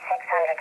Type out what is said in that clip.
1,600.